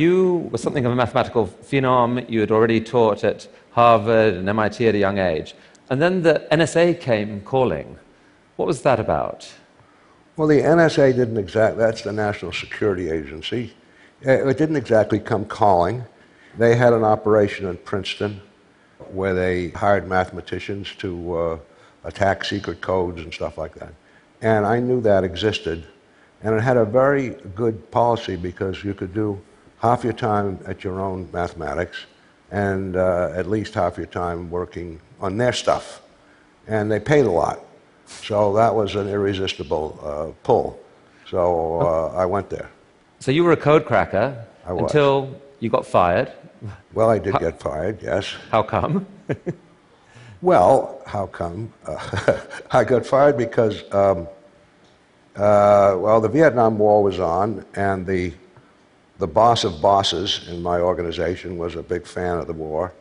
you were something of a mathematical phenom. You had already taught at Harvard and MIT at a young age. And then the NSA came calling. What was that about? Well, the NSA didn't exactly, that's the National Security Agency. Uh, it didn't exactly come calling. They had an operation in Princeton where they hired mathematicians to uh, attack secret codes and stuff like that. And I knew that existed. And it had a very good policy because you could do half your time at your own mathematics and uh, at least half your time working on their stuff. And they paid a lot. So that was an irresistible uh, pull. So uh, I went there. So you were a code cracker until you got fired. Well, I did get fired, yes. How come? Well, how come? Uh, I got fired because, um, uh, well, the Vietnam War was on, and the, the boss of bosses in my organization was a big fan of the war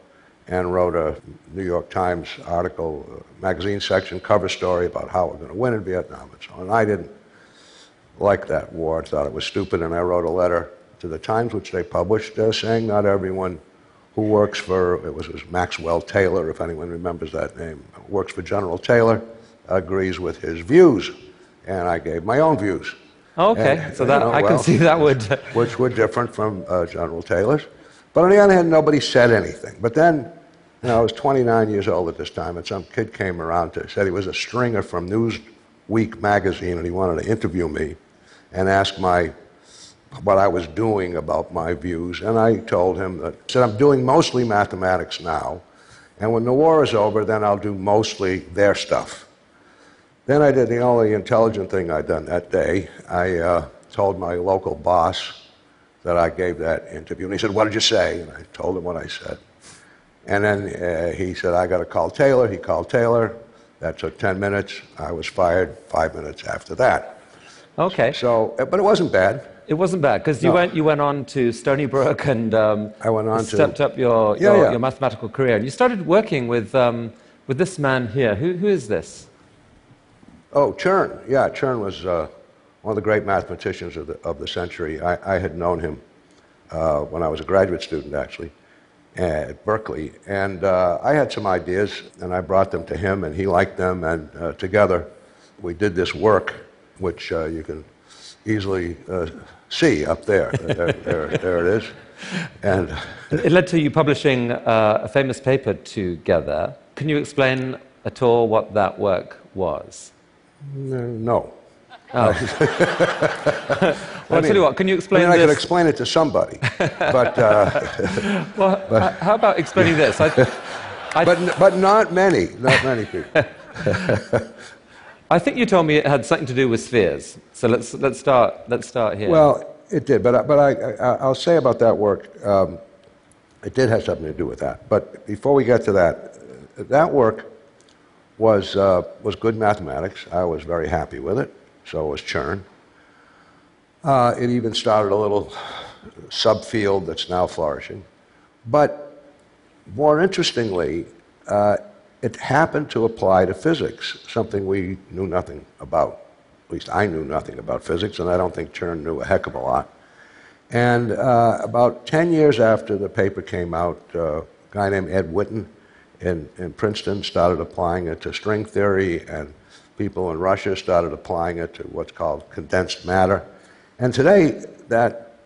and wrote a New York Times article, uh, magazine section cover story about how we're going to win in Vietnam and so on. And I didn't like that war. I thought it was stupid, and I wrote a letter to the Times, which they published, uh, saying not everyone who works for, it was, it was Maxwell Taylor, if anyone remembers that name, works for General Taylor, agrees with his views. And I gave my own views. Okay, And, so you that know, I can well, see that would. which were different from uh, General Taylor's. But on the other hand, nobody said anything. But then, you know, I was 29 years old at this time, and some kid came around to said he was a stringer from Newsweek magazine, and he wanted to interview me and ask my what I was doing about my views. And I told him that said I'm doing mostly mathematics now, and when the war is over, then I'll do mostly their stuff. Then I did the only intelligent thing I'd done that day. I uh, told my local boss that I gave that interview. And he said, What did you say? And I told him what I said. And then uh, he said, I got to call Taylor. He called Taylor. That took 10 minutes. I was fired five minutes after that. Okay, So, uh, but it wasn't bad. it wasn't bad because you No. went you went on to Stony Brook and um, I went on to- stepped up your Yeah, your, yeah. your mathematical career and you started working with um, with this man here. Who who is this? Oh, Chern. Yeah, Chern was uh, one of the great mathematicians of the, of the century. I, I had known him uh, when I was a graduate student, actually, at Berkeley. And uh, I had some ideas, and I brought them to him, and he liked them. And uh, together, we did this work, which uh, you can easily uh, see up there. there, there. There it is. And It led to you publishing a famous paper together. Can you explain at all what that work was? No. Well, I'll tell you what. Can you explain I mean, I could explain it to somebody, but. Uh, well, h- how about explaining this? I, I, But, but not many, not many people. I think you told me it had something to do with spheres. So let's let's start let's start here. Well, it did, but, but I, I, I'll say about that work, um, it did have something to do with that. But before we get to that, that work was, uh, was good mathematics. I was very happy with it. So was Chern. Uh, it even started a little subfield that's now flourishing. But more interestingly, uh, it happened to apply to physics, something we knew nothing about. At least I knew nothing about physics, and I don't think Chern knew a heck of a lot. And uh, about 10 years after the paper came out, uh, a guy named Ed Witten in, in Princeton started applying it to string theory, and people in Russia started applying it to what's called condensed matter. And today, that,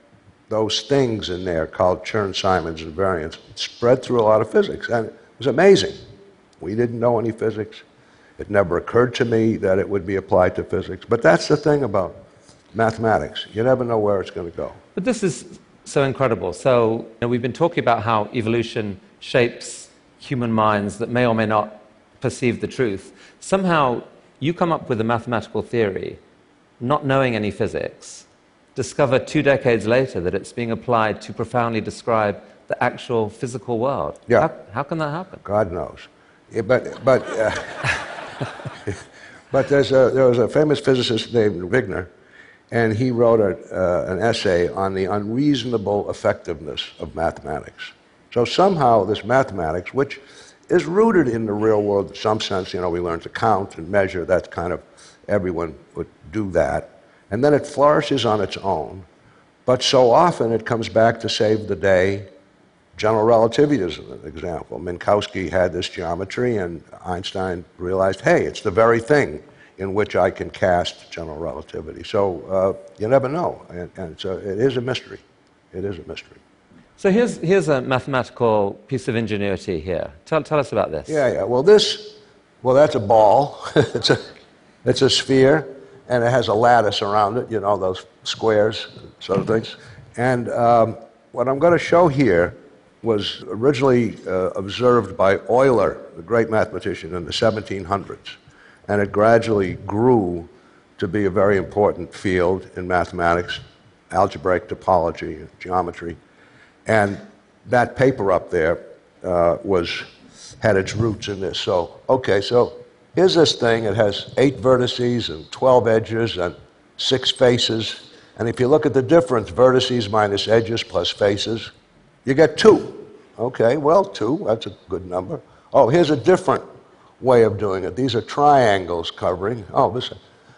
those things in there called Chern-Simons invariants spread through a lot of physics, and it was amazing. We didn't know any physics. It never occurred to me that it would be applied to physics. But that's the thing about mathematics. You never know where it's going to go. But this is so incredible. So you know, we've been talking about how evolution shapes human minds that may or may not perceive the truth. Somehow you come up with a mathematical theory, not knowing any physics, discover two decades later that it's being applied to profoundly describe the actual physical world. Yeah. How, how can that happen? God knows. Yeah, but but uh, but there's a, there was a famous physicist named Wigner, and he wrote a, uh, an essay on the unreasonable effectiveness of mathematics. So somehow this mathematics, which is rooted in the real world in some sense, you know, we learn to count and measure. That's kind of everyone would do that, and then it flourishes on its own. But so often it comes back to save the day. General relativity is an example. Minkowski had this geometry, and Einstein realized, hey, it's the very thing in which I can cast general relativity. So uh, you never know, and, and a, it is a mystery. It is a mystery. So here's, here's a mathematical piece of ingenuity here. Tell, tell us about this. Yeah, yeah. Well, this, well, that's a ball. it's, a, it's a sphere, and it has a lattice around it, you know, those squares, sort of things. And um, what I'm going to show here was originally uh, observed by Euler, the great mathematician, in the 1700s. And it gradually grew to be a very important field in mathematics, algebraic topology, geometry. And that paper up there uh, was, had its roots in this. So, okay, so here's this thing. It has eight vertices and 12 edges and six faces. And if you look at the difference, vertices minus edges plus faces, you get two. Okay, well, two, that's a good number. Oh, here's a different way of doing it. These are triangles covering. Oh, this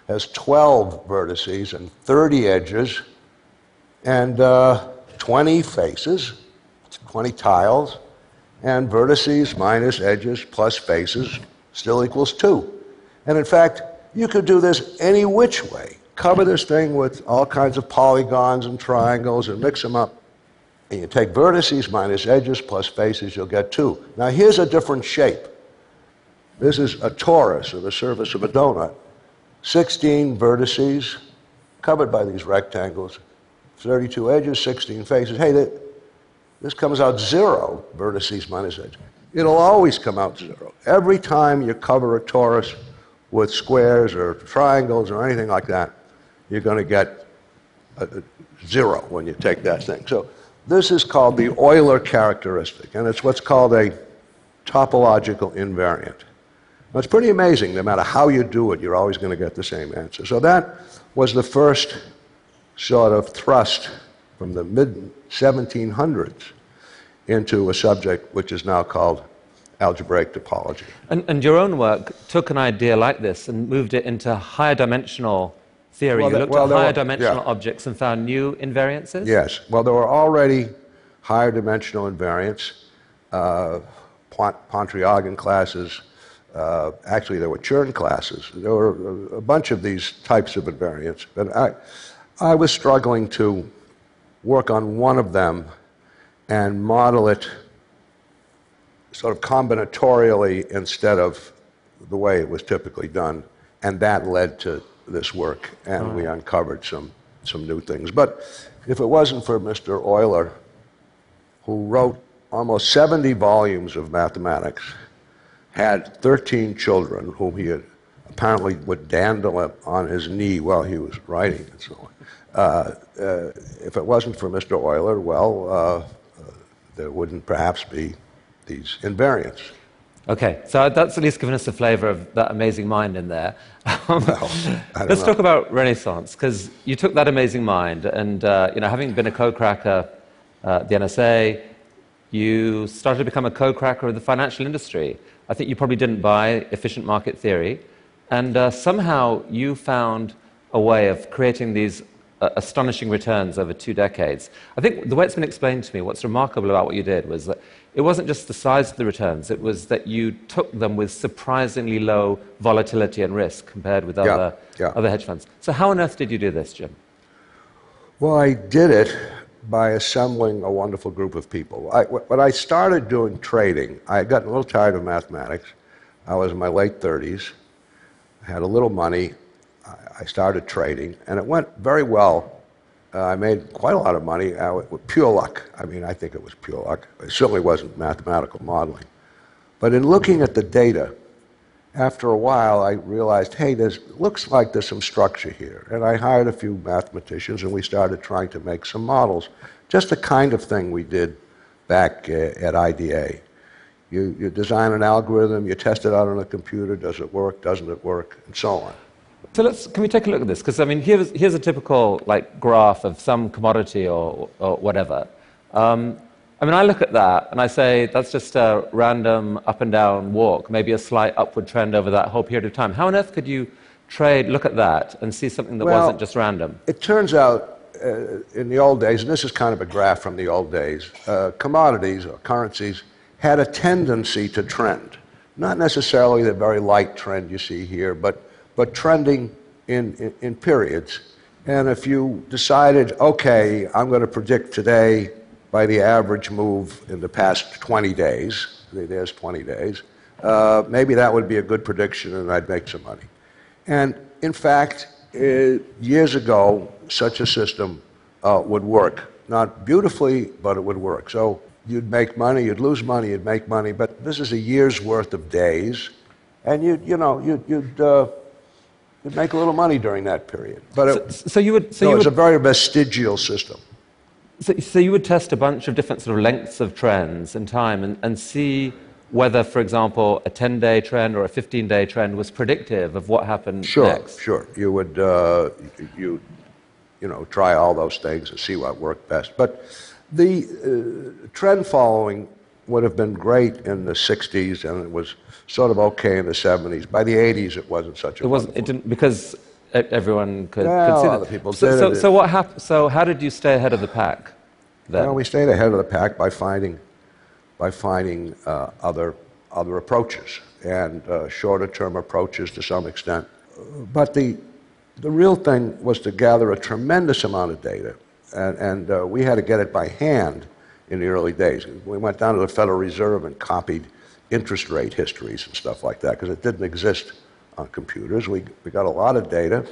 has 12 vertices and 30 edges and uh, 20 faces, 20 tiles, and vertices minus edges plus faces still equals 2. And in fact, you could do this any which way. Cover this thing with all kinds of polygons and triangles and mix them up. And you take vertices minus edges plus faces, you'll get 2. Now here's a different shape. This is a torus, or the surface of a donut. 16 vertices covered by these rectangles, 32 edges, 16 faces. Hey, this comes out zero, vertices minus edges. It'll always come out zero. Every time you cover a torus with squares or triangles or anything like that, you're going to get a, a zero when you take that thing. So this is called the Euler characteristic, and it's what's called a topological invariant. Now, it's pretty amazing. No matter how you do it, you're always going to get the same answer. So that was the first sort of thrust from the mid 1700s into a subject which is now called algebraic topology. And, and, your own work took an idea like this and moved it into higher dimensional theory. Well, you looked well, at higher were, dimensional yeah. objects and found new invariances? Yes. Well, there were already higher dimensional invariants, uh, Pontryagin classes. Uh, actually, there were Chern classes. There were a bunch of these types of invariants. But I, I was struggling to work on one of them and model it sort of combinatorially instead of the way it was typically done. And that led to this work, and we uncovered some, some new things. But if it wasn't for Mr. Euler, who wrote almost 70 volumes of mathematics, had 13 children whom he had apparently would dandle on his knee while he was writing and so on. Uh, uh, if it wasn't for Mr. Euler, well, uh, there wouldn't perhaps be these invariants. Okay, so that's at least given us a flavor of that amazing mind in there. well, let's know. talk about Renaissance, because you took that amazing mind, and uh, you know, having been a co-cracker uh, at the NSA, you started to become a co-cracker of the financial industry. I think you probably didn't buy efficient market theory, and uh, somehow you found a way of creating these uh, astonishing returns over two decades. I think the way it's been explained to me, what's remarkable about what you did was that it wasn't just the size of the returns, it was that you took them with surprisingly low volatility and risk compared with other, yeah, yeah. other hedge funds. So, how on earth did you do this, Jim? Well, I did it by assembling a wonderful group of people. I, when I started doing trading, I had gotten a little tired of mathematics. I was in my late 30s, I had a little money. I started trading, and it went very well uh, I made quite a lot of money uh, with pure luck. I mean, I think it was pure luck. It certainly wasn't mathematical modeling. But in looking at the data, after a while, I realized, hey, this looks like there's some structure here. And I hired a few mathematicians, and we started trying to make some models. Just the kind of thing we did back uh, at IDA. You, you design an algorithm, you test it out on a computer, does it work, doesn't it work, and so on. So let's, can we take a look at this? Because I mean, here's, here's a typical like graph of some commodity or, or whatever. Um, I mean, I look at that and I say that's just a random up and down walk, maybe a slight upward trend over that whole period of time. How on earth could you trade, look at that, and see something that well, wasn't just random? It turns out, uh, in the old days, and this is kind of a graph from the old days, uh, commodities or currencies had a tendency to trend. Not necessarily the very light trend you see here, but, but trending in, in, in periods. And if you decided, okay, I'm going to predict today by the average move in the past 20 days, there's 20 days, uh, maybe that would be a good prediction and I'd make some money. And in fact, uh, years ago, such a system uh, would work. Not beautifully, but it would work. So you'd make money, you'd lose money, you'd make money, but this is a year's worth of days, and you'd, you know, you'd, you'd, uh, you'd make a little money during that period. But it, So, so you would, so no, you it's would, a very vestigial system. so, so you would test a bunch of different sort of lengths of trends in time and, and see whether, for example, a 10-day trend or a 15-day trend was predictive of what happened Sure, next. sure. You would, uh, you, you know, try all those things and see what worked best. But the uh, trend following would have been great in the 60s and it was sort of okay in the 70s. By the 80s, it wasn't such a It wasn't. It didn't because everyone could, Well, could see other that. people so, did so, so what happened? So how did you stay ahead of the pack? Then? Well, we stayed ahead of the pack by finding, by finding uh, other, other approaches and uh, shorter term approaches to some extent. But the, the real thing was to gather a tremendous amount of data, and, and uh, we had to get it by hand in the early days. We went down to the Federal Reserve and copied interest rate histories and stuff like that because it didn't exist on computers. We, we got a lot of data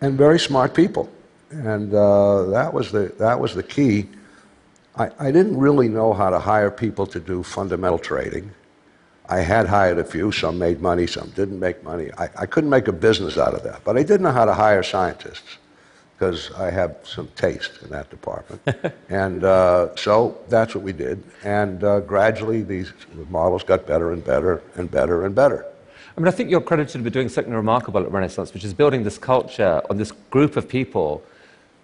and very smart people. And uh, that, was the, that was the key. I, I didn't really know how to hire people to do fundamental trading. I had hired a few, some made money, some didn't make money. I, I couldn't make a business out of that. But I did know how to hire scientists because I have some taste in that department. and uh, so that's what we did. And uh, gradually, these models got better and better and better and better. I mean, I think you're credited with doing something remarkable at Renaissance, which is building this culture on this group of people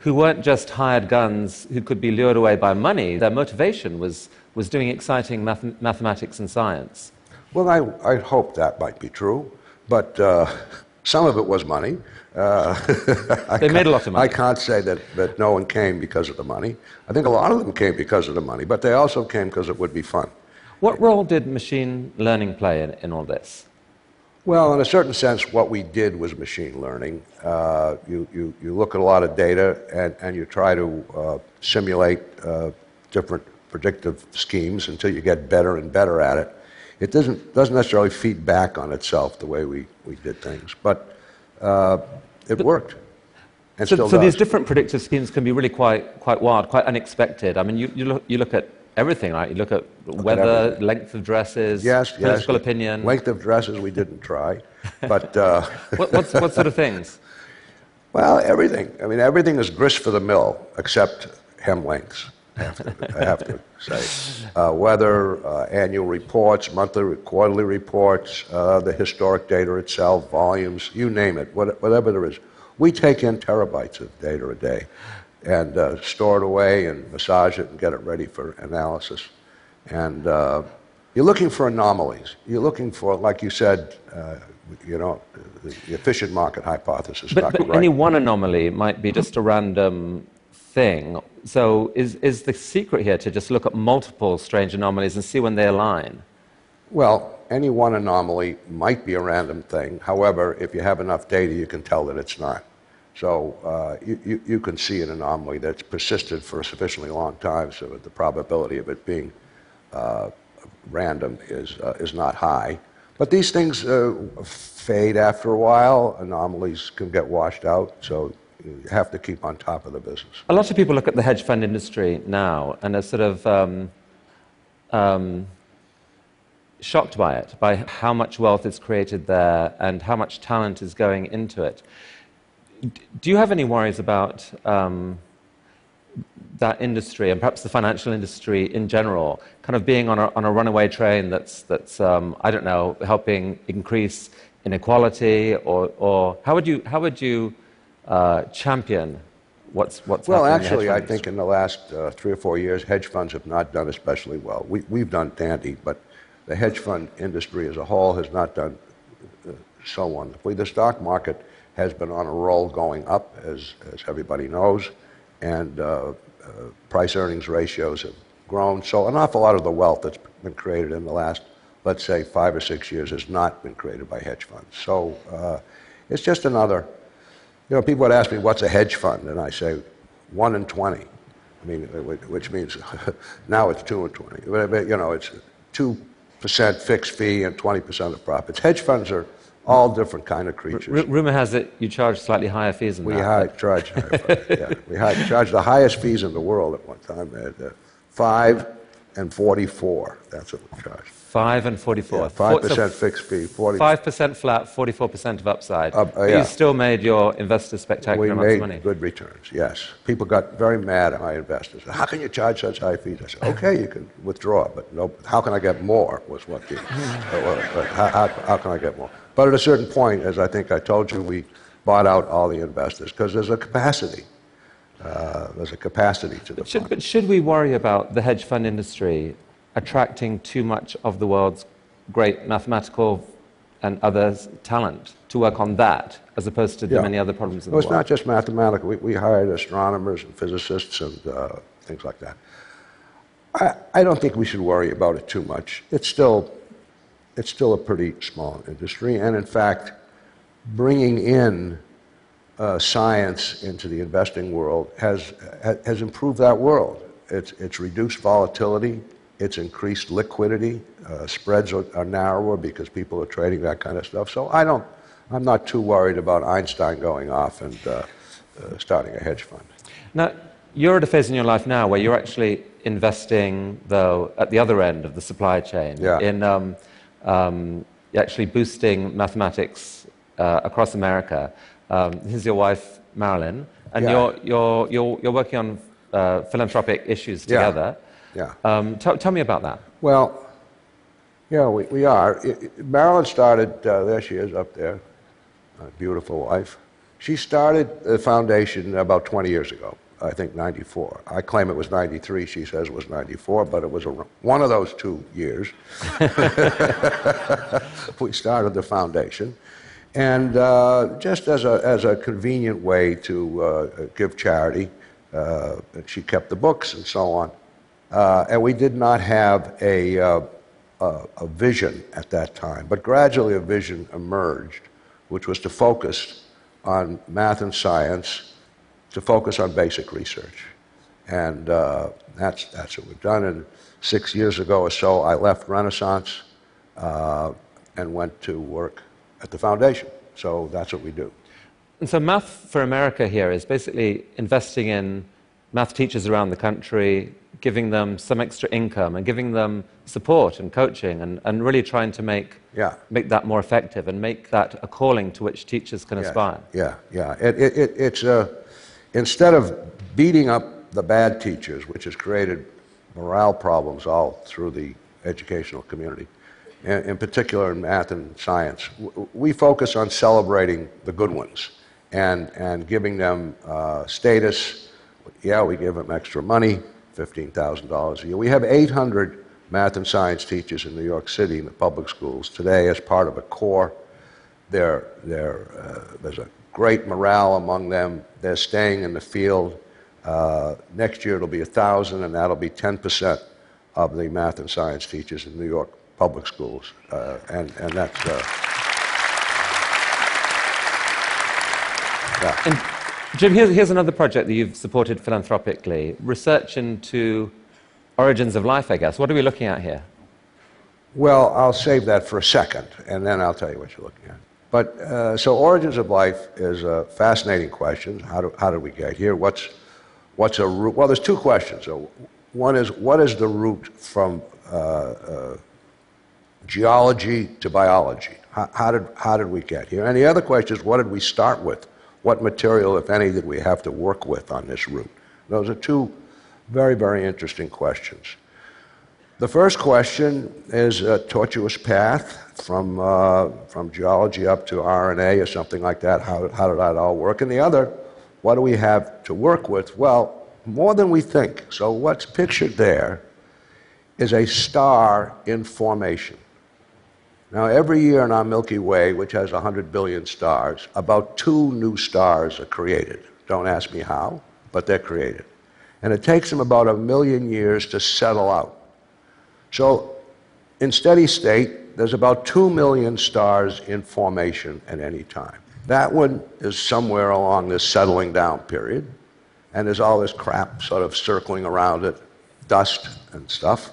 who weren't just hired guns who could be lured away by money. Their motivation was, was doing exciting math- mathematics and science. Well, I, I hope that might be true, but uh, some of it was money. Uh, I They made a can't- lot of money. I can't say that, that no one came because of the money. I think a lot of them came because of the money, but they also came because it would be fun. What role did machine learning play in, in all this? Well, in a certain sense, what we did was machine learning. Uh, you, you, you look at a lot of data and, and you try to uh, simulate uh, different predictive schemes until you get better and better at it. It doesn't, doesn't necessarily feed back on itself the way we, we did things, but uh, it worked. And So, still so these different predictive schemes can be really quite, quite wild, quite unexpected. I mean, you, you, look, you look at everything, right? You look at weather, everything. length of dresses, yes, yes. political opinion. Length of dresses, we didn't try. But, uh, What, what's, what sort of things? well, everything. I mean, everything is grist for the mill except hem lengths. I have to, I have to say. Uh, weather, uh, annual reports, monthly, quarterly reports, uh, the historic data itself, volumes, you name it, what, whatever there is. We take in terabytes of data a day and uh, store it away and massage it and get it ready for analysis. And uh, you're looking for anomalies. You're looking for, like you said, uh, you know, the, efficient market hypothesis. But, not but right. any one anomaly might be just a random thing. So is, is the secret here to just look at multiple strange anomalies and see when they align? Well, any one anomaly might be a random thing. However, if you have enough data, you can tell that it's not. So uh, you, you, you can see an anomaly that's persisted for a sufficiently long time so that the probability of it being uh, random is, uh, is not high. But these things uh, fade after a while. Anomalies can get washed out, so you have to keep on top of the business. A lot of people look at the hedge fund industry now and are sort of um, um, shocked by it, by how much wealth is created there and how much talent is going into it. Do you have any worries about um, that industry and perhaps the financial industry in general kind of being on a, on a runaway train that's, that's um, I don't know, helping increase inequality? Or, or how would you, how would you uh, champion what's, what's Well, happening in the hedge actually, I think in the last uh, three or four years, hedge funds have not done especially well. We, we've done dandy, but the hedge fund industry as a whole has not done uh, so wonderfully. The stock market has been on a roll going up, as, as everybody knows, and uh, uh, price earnings ratios have grown. So an awful lot of the wealth that's been created in the last, let's say, five or six years has not been created by hedge funds. So uh, it's just another, you know, people would ask me, what's a hedge fund? And I say, one in 20. I mean, uh, which means now it's two and 20. But, you know, it's 2% fixed fee and 20% of profits. Hedge funds are all different kind of creatures. R- rumor has it you charge slightly higher fees than we that. High, charge higher fees, yeah. We high, charge the highest fees in the world at one time. At, uh, five and 44. That's what we charge. 5 and 44. Yeah, 5% so fixed fee, 40 5% flat, 44% of upside. Uh, uh, yeah. You still made your investors spectacular we amounts made of money. good returns, yes. People got very mad at my investors. How can you charge such high fees? I said, okay, you can withdraw, but no, how can I get more was what the, uh, how, how, how can I get more? But at a certain point, as I think I told you, we bought out all the investors because there's a capacity. Uh, there's a capacity to the but should, fund. but should we worry about the hedge fund industry attracting too much of the world's great mathematical and other talent to work on that as opposed to the many other problems in Well, the it's not just mathematical. We, we hired astronomers and physicists and uh, things like that. I, I don't think we should worry about it too much. It's still, it's still a pretty small industry, and in fact, bringing in uh, science into the investing world has, has improved that world. It's, it's reduced volatility, it's increased liquidity, uh, spreads are, are narrower because people are trading that kind of stuff. So I don't, I'm not too worried about Einstein going off and uh, uh, starting a hedge fund. Now, you're at a phase in your life now where you're actually investing, though, at the other end of the supply chain Yeah. in um, um, actually boosting mathematics uh, across America. Um, this is your wife, Marilyn, and Yeah. you're, you're, you're, you're working on uh, philanthropic issues together. Yeah. Um, tell, tell me about that. Well, yeah, we, we are. It, it- Marilyn started, uh, there she is up there, a beautiful wife. She started the foundation about 20 years ago, I think 94. I claim it was 93, she says it was 94, but it was a, one of those two years. we started the foundation. And uh, just as a, as a convenient way to uh, give charity, uh, she kept the books and so on. Uh, and we did not have a, uh, a, a vision at that time, but gradually a vision emerged, which was to focus on math and science, to focus on basic research. And uh, that's, that's what we've done. And six years ago or so, I left Renaissance uh, and went to work at the foundation. So that's what we do. And so, Math for America here is basically investing in math teachers around the country, giving them some extra income and giving them support and coaching, and, and really trying to make, Yeah. make that more effective and make that a calling to which teachers can Yeah, aspire. Yeah, yeah. It, it, it, it's uh, instead of beating up the bad teachers, which has created morale problems all through the educational community, in, in particular in math and science, w- we focus on celebrating the good ones and, and giving them uh, status. Yeah, we give them extra money, $15,000 a year. We have 800 math and science teachers in New York City in the public schools today as part of a corps they're, they're, uh, there's a great morale among them. They're staying in the field. Uh, next year it'll be 1,000, and that'll be 10% of the math and science teachers in New York public schools. Uh, and, and that's. Uh, yeah. And Jim, here's, here's another project that you've supported philanthropically research into origins of life, I guess. What are we looking at here? Well, I'll save that for a second, and then I'll tell you what you're looking at. But uh, so, origins of life is a fascinating question. How, do, how did we get here? What's, what's a root? Well, there's two questions. One is what is the route from uh, uh, geology to biology? How, how, did, how did we get here? And the other question is what did we start with? What material, if any, did we have to work with on this route? Those are two very, very interesting questions. The first question is a tortuous path from, uh, from geology up to RNA or something like that. How, how did that all work? And the other, what do we have to work with? Well, more than we think. So, what's pictured there is a star in formation. Now, every year in our Milky Way, which has 100 billion stars, about two new stars are created. Don't ask me how, but they're created. And it takes them about a million years to settle out. So, in steady state, there's about 2 million stars in formation at any time. That one is somewhere along this settling down period, and there's all this crap sort of circling around it, dust and stuff.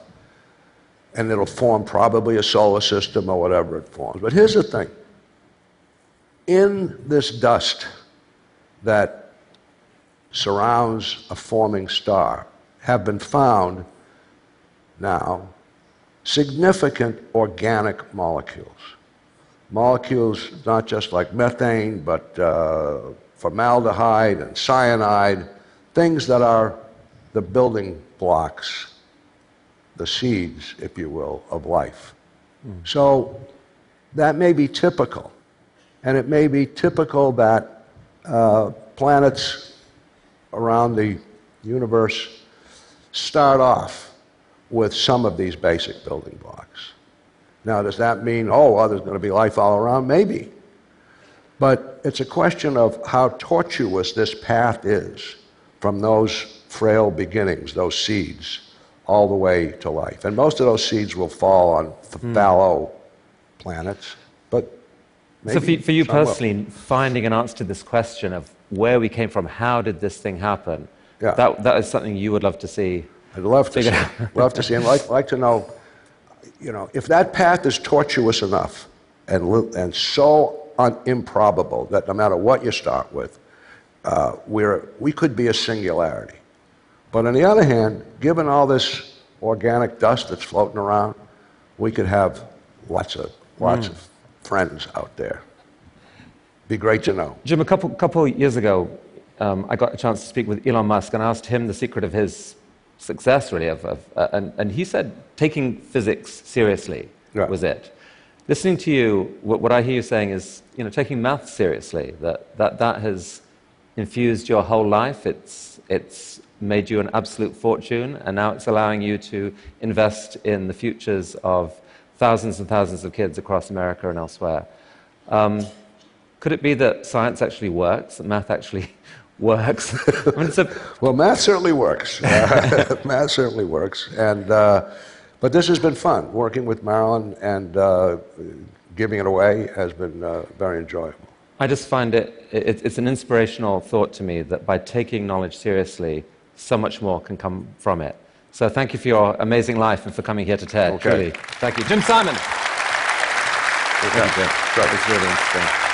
And it'll form probably a solar system or whatever it forms. But here's the thing in this dust that surrounds a forming star have been found now significant organic molecules. Molecules not just like methane, but uh, formaldehyde and cyanide, things that are the building blocks, the seeds, if you will, of life. Mm. So that may be typical. And it may be typical that uh, planets around the universe start off with some of these basic building blocks. Now, does that mean, oh, well, there's going to be life all around? Maybe. But it's a question of how tortuous this path is from those frail beginnings, those seeds, all the way to life. And most of those seeds will fall on mm. fallow planets. But so for, for you personally, finding an answer to this question of where we came from, how did this thing happen? Yeah. That, that is something you would love to see. I'd love to see. love to see, and like, like to know you know, if that path is tortuous enough and, and so un- improbable that no matter what you start with, uh, we're, we could be a singularity. But on the other hand, given all this organic dust that's floating around, we could have lots of, lots mm. of friends out there. Be great to know. Jim, a couple, couple years ago, um, I got a chance to speak with Elon Musk and I asked him the secret of his success, really. Of, of uh, and, and he said taking physics seriously was it. Listening to you, what, what, I hear you saying is, you know, taking math seriously, that, that that has infused your whole life. It's, it's made you an absolute fortune, and now it's allowing you to invest in the futures of thousands and thousands of kids across America and elsewhere. Um, could it be that science actually works, that math actually works. I mean, a... well, math certainly works. Uh, math certainly works. And, uh, but this has been fun. Working with Marilyn and uh, giving it away has been uh, very enjoyable. I just find it, it, it's an inspirational thought to me that by taking knowledge seriously, so much more can come from it. So thank you for your amazing life and for coming here to TED. Okay. Really. Thank you. Jim Simons. Thank you. It's really interesting.